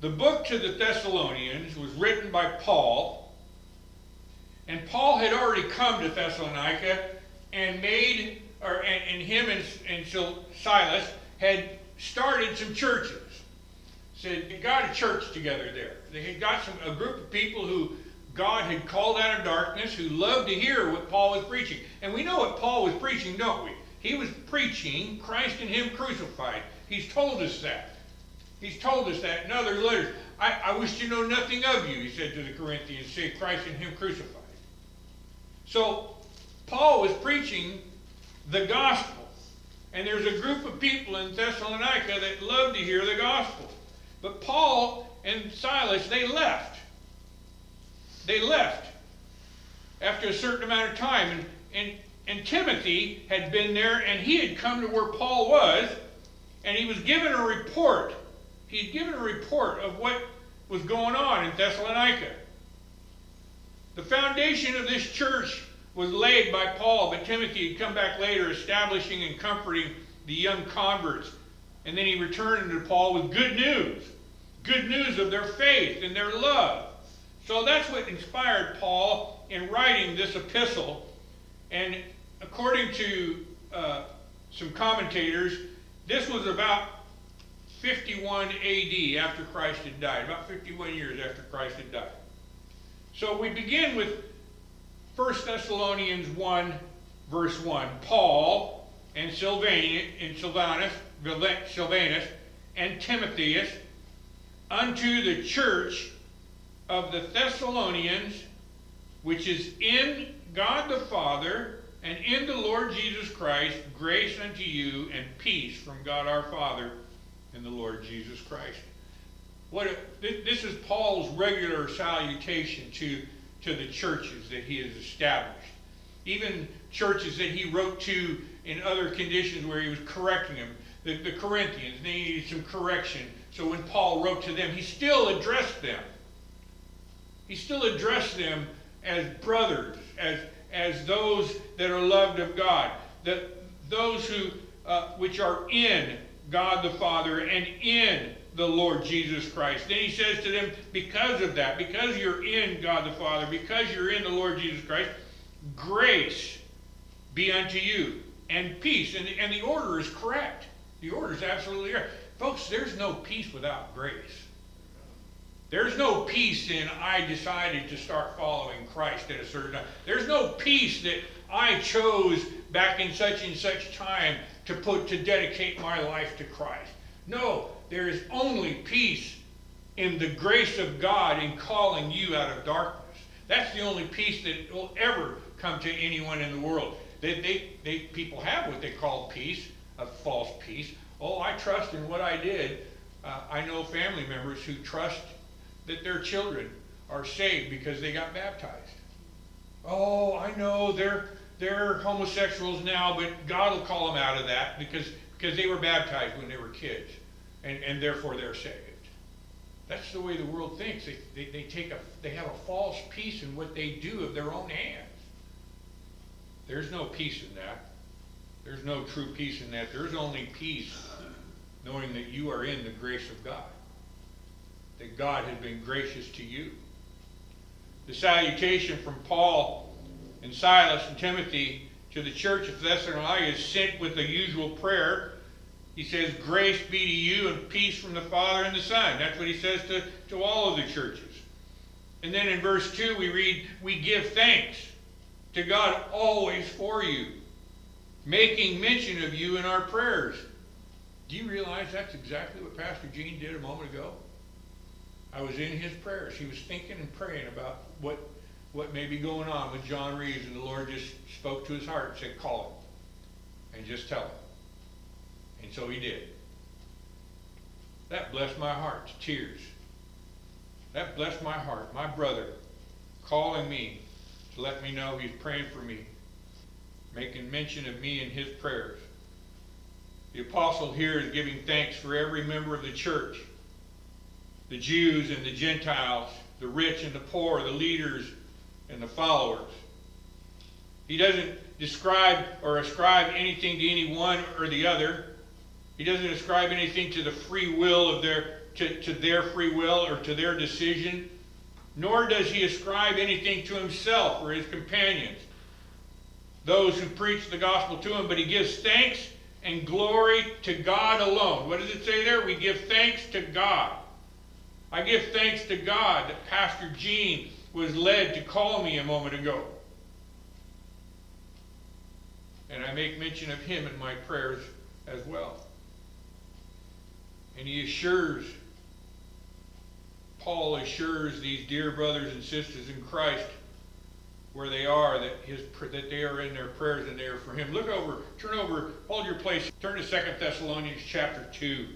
the book to the Thessalonians was written by Paul, and Paul had already come to Thessalonica and made, or and, and him and, and Silas had started some churches. Said they got a church together there. They had got some a group of people who God had called out of darkness who loved to hear what Paul was preaching. And we know what Paul was preaching, don't we? He was preaching Christ and Him crucified. He's told us that. He's told us that in other letters. I, I wish to know nothing of you, he said to the Corinthians, say Christ and Him crucified. So, Paul was preaching the gospel. And there's a group of people in Thessalonica that love to hear the gospel. But Paul and Silas, they left. They left after a certain amount of time. And, and, and Timothy had been there, and he had come to where Paul was, and he was given a report. He had given a report of what was going on in Thessalonica. The foundation of this church was laid by Paul, but Timothy had come back later, establishing and comforting the young converts. And then he returned to Paul with good news good news of their faith and their love. So that's what inspired Paul in writing this epistle. And according to uh, some commentators, this was about 51 AD after Christ had died, about 51 years after Christ had died. So we begin with 1 Thessalonians 1, verse 1. Paul and Silvanus, and Silvanus, and Timotheus unto the church of the Thessalonians, which is in God the Father and in the Lord Jesus Christ, grace unto you and peace from God our Father and the Lord Jesus Christ. What this is Paul's regular salutation to to the churches that he has established. Even churches that he wrote to in other conditions where he was correcting them. The, the Corinthians, they needed some correction. So when Paul wrote to them, he still addressed them. He still addressed them as brothers, as, as those that are loved of God, that those who uh, which are in God the Father and in the Lord Jesus Christ. Then he says to them, because of that, because you're in God the Father, because you're in the Lord Jesus Christ, grace be unto you and peace. And, and the order is correct. The order is absolutely correct. Folks, there's no peace without grace. There's no peace in I decided to start following Christ at a certain time. There's no peace that I chose back in such and such time to put to dedicate my life to Christ. No, there is only peace in the grace of God in calling you out of darkness. That's the only peace that will ever come to anyone in the world. They, they, they, people have what they call peace, a false peace. Oh, I trust in what I did. Uh, I know family members who trust that their children are saved because they got baptized. Oh, I know they're they're homosexuals now, but God will call them out of that because because they were baptized when they were kids and, and therefore they're saved. That's the way the world thinks. They, they, they, take a, they have a false peace in what they do of their own hands. There's no peace in that. There's no true peace in that. There's only peace knowing that you are in the grace of God, that God has been gracious to you. The salutation from Paul and Silas and Timothy to the church of Thessalonica is sent with the usual prayer he says, Grace be to you and peace from the Father and the Son. That's what he says to, to all of the churches. And then in verse 2, we read, We give thanks to God always for you, making mention of you in our prayers. Do you realize that's exactly what Pastor Gene did a moment ago? I was in his prayers. He was thinking and praying about what, what may be going on with John Reeves, and the Lord just spoke to his heart and said, Call him and just tell him. And so he did. That blessed my heart to tears. That blessed my heart. My brother calling me to let me know he's praying for me, making mention of me in his prayers. The apostle here is giving thanks for every member of the church the Jews and the Gentiles, the rich and the poor, the leaders and the followers. He doesn't describe or ascribe anything to any one or the other. He doesn't ascribe anything to the free will of their to, to their free will or to their decision, nor does he ascribe anything to himself or his companions, those who preach the gospel to him, but he gives thanks and glory to God alone. What does it say there? We give thanks to God. I give thanks to God that Pastor Gene was led to call me a moment ago. And I make mention of him in my prayers as well. And he assures, Paul assures these dear brothers and sisters in Christ where they are that his that they are in their prayers and they are for him. Look over, turn over, hold your place, turn to Second Thessalonians chapter 2.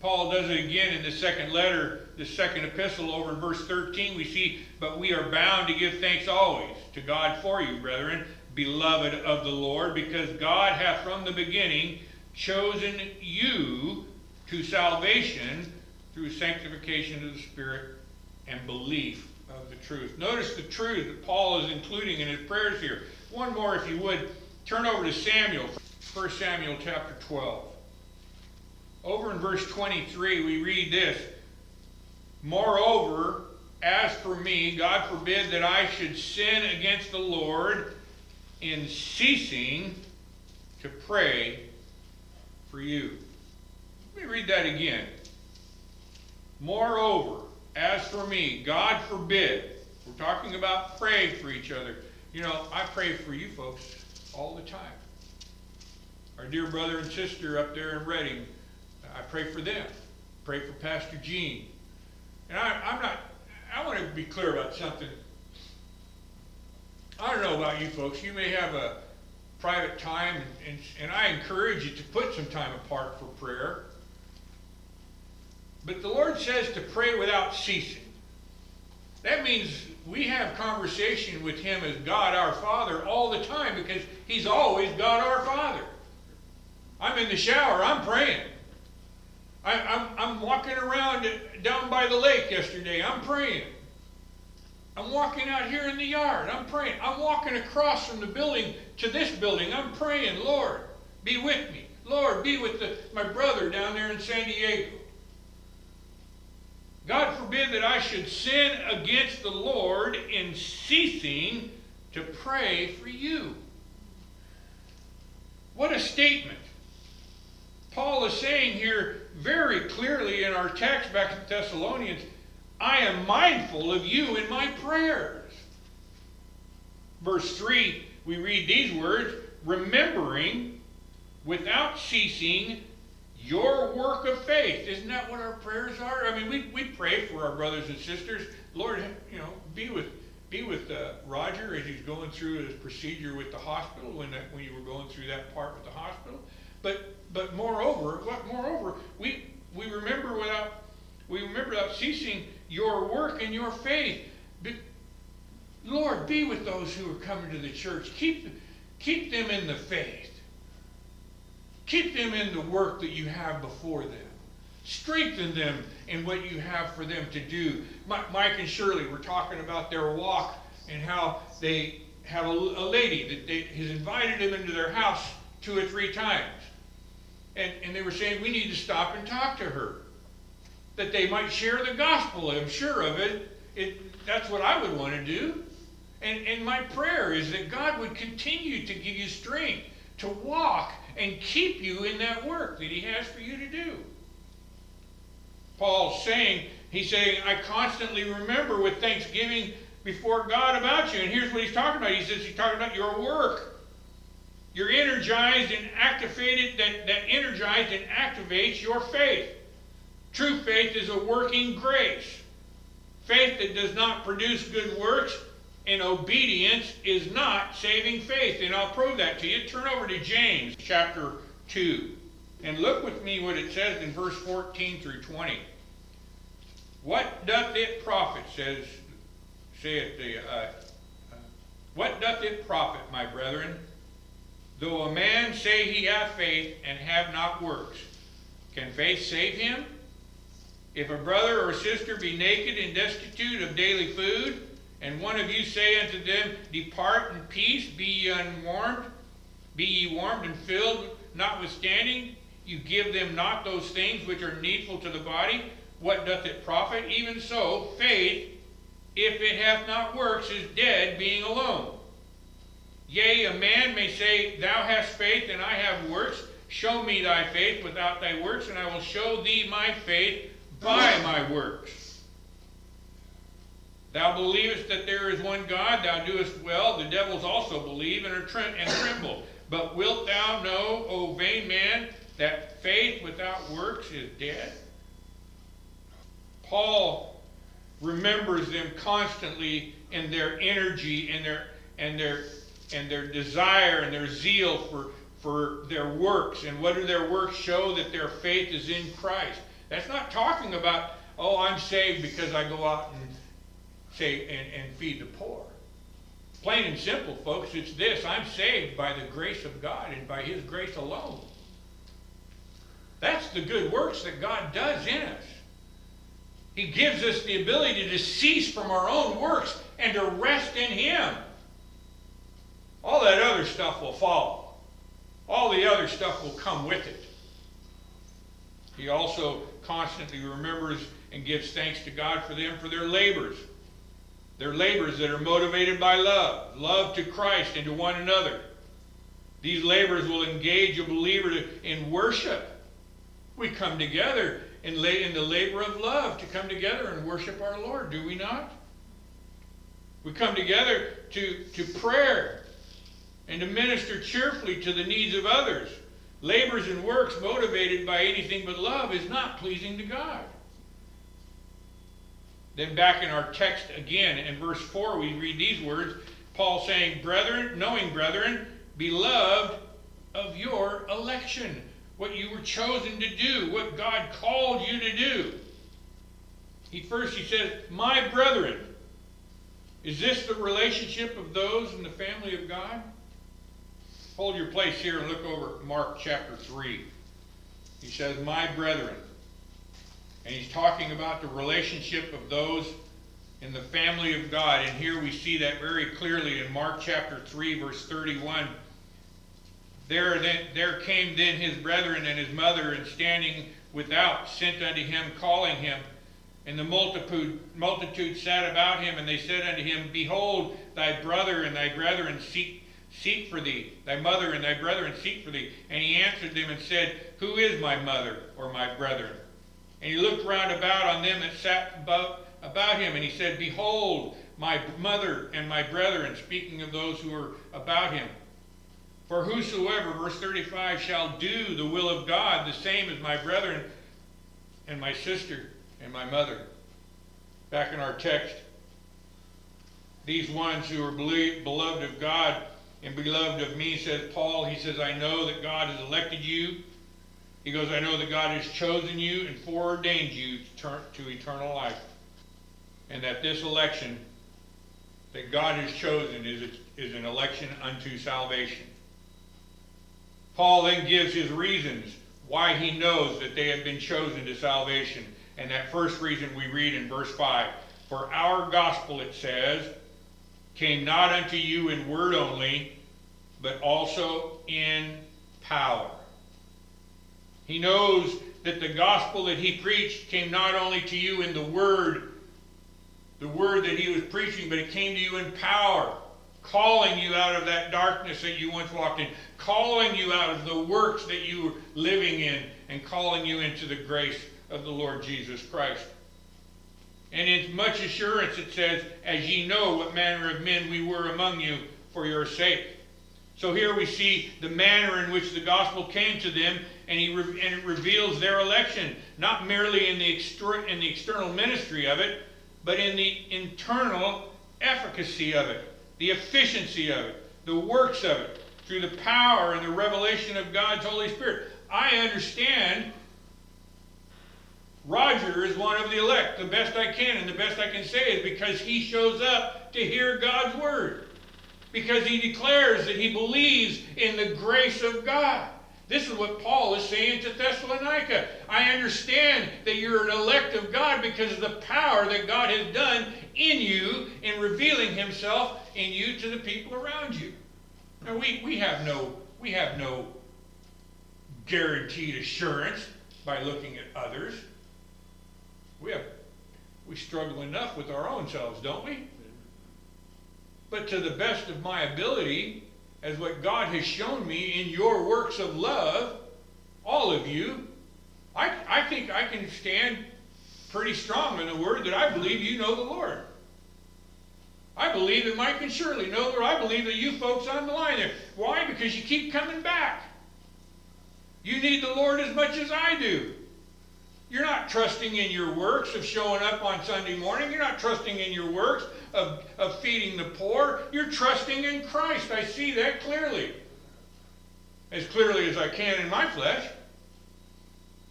Paul does it again in the second letter, the second epistle, over in verse 13. We see, But we are bound to give thanks always to God for you, brethren, beloved of the Lord, because God hath from the beginning chosen you to salvation through sanctification of the Spirit and belief of the truth. Notice the truth that Paul is including in his prayers here. One more, if you would. Turn over to Samuel, 1 Samuel chapter 12. Over in verse 23, we read this Moreover, as for me, God forbid that I should sin against the Lord in ceasing to pray for you. Let me read that again. Moreover, as for me, God forbid, we're talking about praying for each other. You know, I pray for you folks all the time. Our dear brother and sister up there in Reading, I pray for them. Pray for Pastor Gene. And I, I'm not, I want to be clear about something. I don't know about you folks. You may have a private time, and, and, and I encourage you to put some time apart for prayer. But the Lord says to pray without ceasing. That means we have conversation with Him as God our Father all the time because He's always God our Father. I'm in the shower, I'm praying. I, am walking around down by the lake yesterday. I'm praying. I'm walking out here in the yard. I'm praying. I'm walking across from the building to this building. I'm praying, Lord, be with me. Lord, be with the, my brother down there in San Diego. God forbid that I should sin against the Lord in ceasing to pray for you. What a statement. Paul is saying here very clearly in our text back in Thessalonians I am mindful of you in my prayers. Verse 3, we read these words remembering without ceasing your work of faith. Isn't that what our prayers are? I mean, we, we pray for our brothers and sisters. Lord, you know, be with be with uh, Roger as he's going through his procedure with the hospital when that, when you were going through that part with the hospital. But but moreover, what moreover, we we remember without we remember without ceasing your work and your faith. Be, Lord, be with those who are coming to the church. Keep keep them in the faith. Keep them in the work that you have before them. Strengthen them in what you have for them to do. Mike and Shirley were talking about their walk and how they have a, a lady that they, has invited them into their house two or three times. And, and they were saying, we need to stop and talk to her. That they might share the gospel. I'm sure of it. it that's what I would want to do. And, and my prayer is that God would continue to give you strength to walk and keep you in that work that He has for you to do. Paul's saying, he's saying, I constantly remember with thanksgiving before God about you. And here's what he's talking about. He says he's talking about your work. You're energized and activated, that, that energized and activates your faith. True faith is a working grace. Faith that does not produce good works and obedience is not saving faith. And I'll prove that to you. Turn over to James chapter 2. And look with me what it says in verse 14 through 20. What doth it profit, says, saith the, uh, uh, what doth it profit, my brethren, Though a man say he hath faith and have not works, can faith save him? If a brother or sister be naked and destitute of daily food, and one of you say unto them, Depart in peace, be ye unwarmed, be ye warmed and filled, notwithstanding, you give them not those things which are needful to the body, what doth it profit? Even so, faith, if it hath not works, is dead, being alone. Yea, a man may say, Thou hast faith, and I have works. Show me thy faith without thy works, and I will show thee my faith by my works. Thou believest that there is one God, thou doest well. The devils also believe and, are trem- and tremble. But wilt thou know, O vain man, that faith without works is dead? Paul remembers them constantly in their energy and their and their and their desire and their zeal for for their works. And what do their works show? That their faith is in Christ. That's not talking about, oh, I'm saved because I go out and say and, and feed the poor. Plain and simple, folks, it's this. I'm saved by the grace of God and by His grace alone. That's the good works that God does in us. He gives us the ability to cease from our own works and to rest in Him. All that other stuff will follow. All the other stuff will come with it. He also constantly remembers and gives thanks to God for them for their labors. Their labors that are motivated by love, love to Christ and to one another. These labors will engage a believer in worship. We come together in, in the labor of love to come together and worship our Lord, do we not? We come together to, to prayer and to minister cheerfully to the needs of others. Labors and works motivated by anything but love is not pleasing to God. Then back in our text again, in verse 4, we read these words Paul saying, Brethren, knowing brethren, beloved of your election what you were chosen to do, what God called you to do. He first he says, "My brethren." Is this the relationship of those in the family of God? Hold your place here and look over Mark chapter 3. He says, "My brethren." And he's talking about the relationship of those in the family of God. And here we see that very clearly in Mark chapter 3 verse 31 there, then, there came then his brethren and his mother, and standing without, sent unto him, calling him. And the multitude, multitude sat about him, and they said unto him, Behold, thy brother and thy brethren seek, seek for thee. Thy mother and thy brethren seek for thee. And he answered them and said, Who is my mother or my brethren? And he looked round about on them that sat about, about him, and he said, Behold, my mother and my brethren, speaking of those who were about him. For whosoever, verse 35, shall do the will of God, the same as my brethren and my sister and my mother. Back in our text, these ones who are beloved of God and beloved of me, says Paul, he says, I know that God has elected you. He goes, I know that God has chosen you and foreordained you to to eternal life. And that this election that God has chosen is, is an election unto salvation. Paul then gives his reasons why he knows that they have been chosen to salvation. And that first reason we read in verse 5 For our gospel, it says, came not unto you in word only, but also in power. He knows that the gospel that he preached came not only to you in the word, the word that he was preaching, but it came to you in power calling you out of that darkness that you once walked in, calling you out of the works that you were living in, and calling you into the grace of the Lord Jesus Christ. And in much assurance it says, As ye know what manner of men we were among you for your sake. So here we see the manner in which the gospel came to them, and, he re- and it reveals their election, not merely in the, in the external ministry of it, but in the internal efficacy of it the efficiency of it, the works of it, through the power and the revelation of God's Holy Spirit. I understand Roger is one of the elect, the best I can, and the best I can say is because he shows up to hear God's word. Because he declares that he believes in the grace of God. This is what Paul is saying to Thessalonica. I understand that you're an elect of God because of the power that God has done in you in revealing himself in you to the people around you. Now we, we have no we have no guaranteed assurance by looking at others. We have we struggle enough with our own selves, don't we? But to the best of my ability, as what God has shown me in your works of love, all of you, I, I think I can stand pretty strong in the word that I believe you know the Lord. I believe that Mike and Shirley know the Lord. I believe that you folks on the line there. Why? Because you keep coming back. You need the Lord as much as I do. You're not trusting in your works of showing up on Sunday morning. You're not trusting in your works of, of feeding the poor. You're trusting in Christ. I see that clearly. As clearly as I can in my flesh.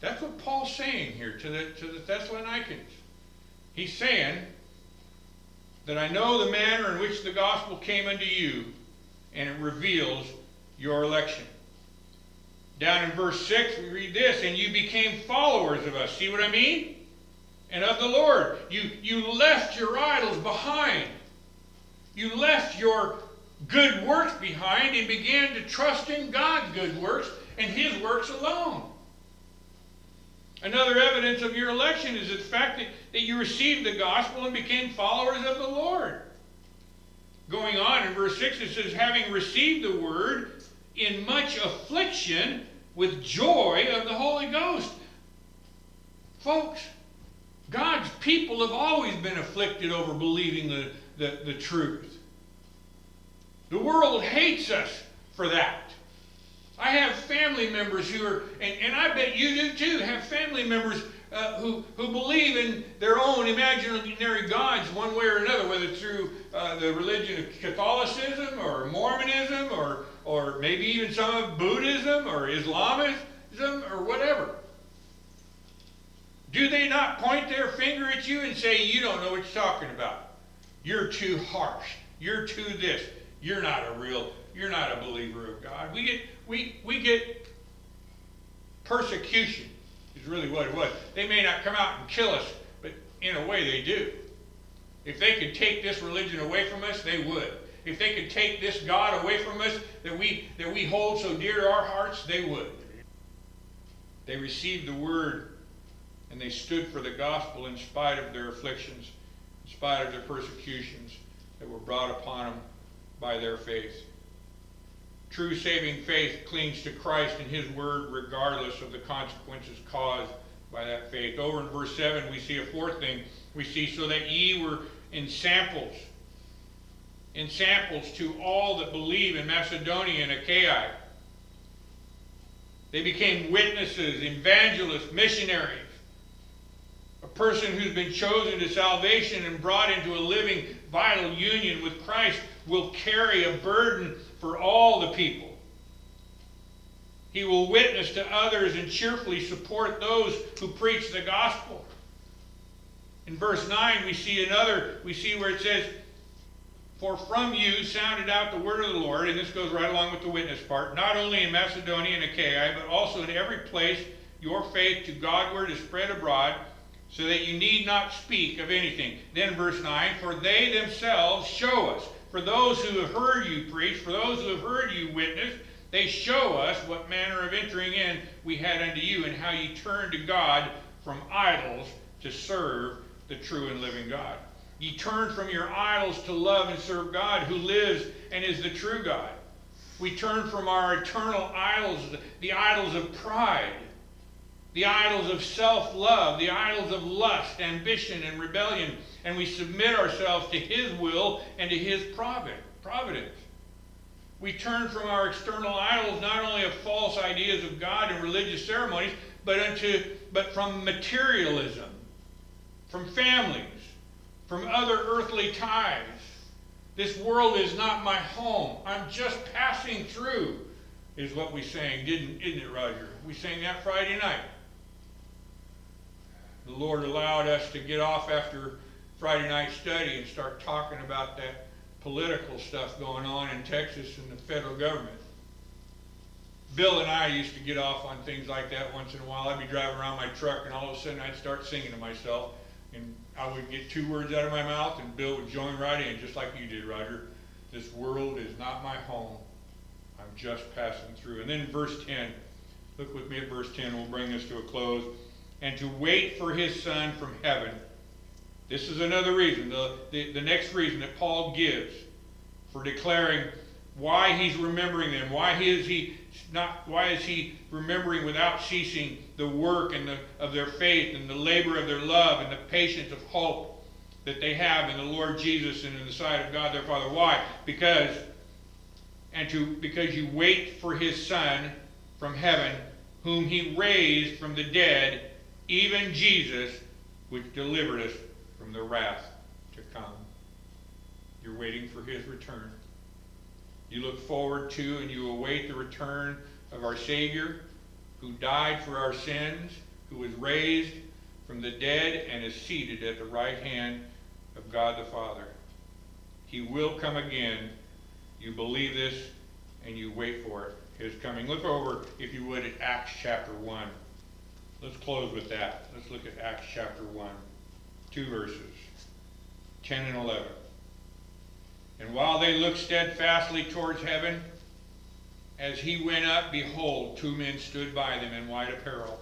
That's what Paul's saying here to the, to the Thessalonians. He's saying that I know the manner in which the gospel came unto you, and it reveals your election. Down in verse 6, we read this, and you became followers of us. See what I mean? And of the Lord. You, you left your idols behind. You left your good works behind and began to trust in God's good works and His works alone. Another evidence of your election is the fact that, that you received the gospel and became followers of the Lord. Going on in verse 6, it says, having received the word in much affliction, with joy of the Holy Ghost. Folks, God's people have always been afflicted over believing the, the, the truth. The world hates us for that. I have family members who are, and, and I bet you do too, have family members uh, who, who believe in their own imaginary gods one way or another, whether through uh, the religion of Catholicism or Mormonism or, or maybe even some of Buddhism or Islamism or whatever. Do they not point their finger at you and say, You don't know what you're talking about? You're too harsh. You're too this. You're not a real, you're not a believer of God. We get, we, we get persecution, is really what it was. They may not come out and kill us, but in a way they do. If they could take this religion away from us, they would. If they could take this God away from us that we, that we hold so dear to our hearts, they would. They received the word and they stood for the gospel in spite of their afflictions, in spite of their persecutions that were brought upon them by their faith. True saving faith clings to Christ and His Word regardless of the consequences caused by that faith. Over in verse 7, we see a fourth thing. We see, so that ye were ensamples ensamples to all that believe in Macedonia and Achaia. They became witnesses, evangelists, missionaries. A person who's been chosen to salvation and brought into a living, vital union with Christ will carry a burden for all the people. He will witness to others and cheerfully support those who preach the gospel. In verse 9, we see another, we see where it says, for from you sounded out the word of the Lord, and this goes right along with the witness part, not only in Macedonia and Achaia, but also in every place your faith to Godward is spread abroad, so that you need not speak of anything. Then verse 9, for they themselves show us, for those who have heard you preach, for those who have heard you witness, they show us what manner of entering in we had unto you, and how ye turned to God from idols to serve the true and living God. Ye turn from your idols to love and serve God who lives and is the true God. We turn from our eternal idols, the idols of pride, the idols of self love, the idols of lust, ambition, and rebellion, and we submit ourselves to His will and to His providence. We turn from our external idols not only of false ideas of God and religious ceremonies, but unto but from materialism, from families, from other earthly ties. This world is not my home. I'm just passing through, is what we sang, didn't isn't it, Roger? We sang that Friday night. The Lord allowed us to get off after Friday night study and start talking about that political stuff going on in Texas and the federal government. Bill and I used to get off on things like that once in a while. I'd be driving around my truck and all of a sudden I'd start singing to myself. And I would get two words out of my mouth, and Bill would join right in, just like you did, Roger. This world is not my home. I'm just passing through. And then verse 10 Look with me at verse 10, we'll bring this to a close. And to wait for his Son from heaven. This is another reason, the, the, the next reason that Paul gives for declaring why he's remembering them. Why is he not? Why is he remembering without ceasing the work and the, of their faith and the labor of their love and the patience of hope that they have in the Lord Jesus and in the sight of God their Father? Why? Because and to because you wait for His Son from heaven, whom He raised from the dead, even Jesus, which delivered us from the wrath to come. You're waiting for His return. You look forward to and you await the return of our Savior, who died for our sins, who was raised from the dead and is seated at the right hand of God the Father. He will come again. You believe this and you wait for it, his coming. Look over, if you would, at Acts chapter 1. Let's close with that. Let's look at Acts chapter 1. Two verses 10 and 11. And while they looked steadfastly towards heaven, as he went up, behold, two men stood by them in white apparel,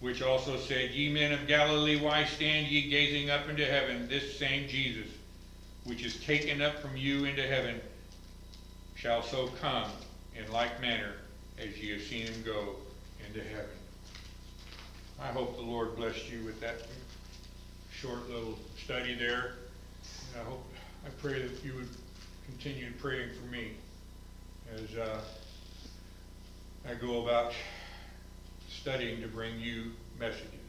which also said, Ye men of Galilee, why stand ye gazing up into heaven? This same Jesus, which is taken up from you into heaven, shall so come in like manner as ye have seen him go into heaven. I hope the Lord blessed you with that short little study there. And I hope I pray that you would continue praying for me as uh, I go about studying to bring you messages.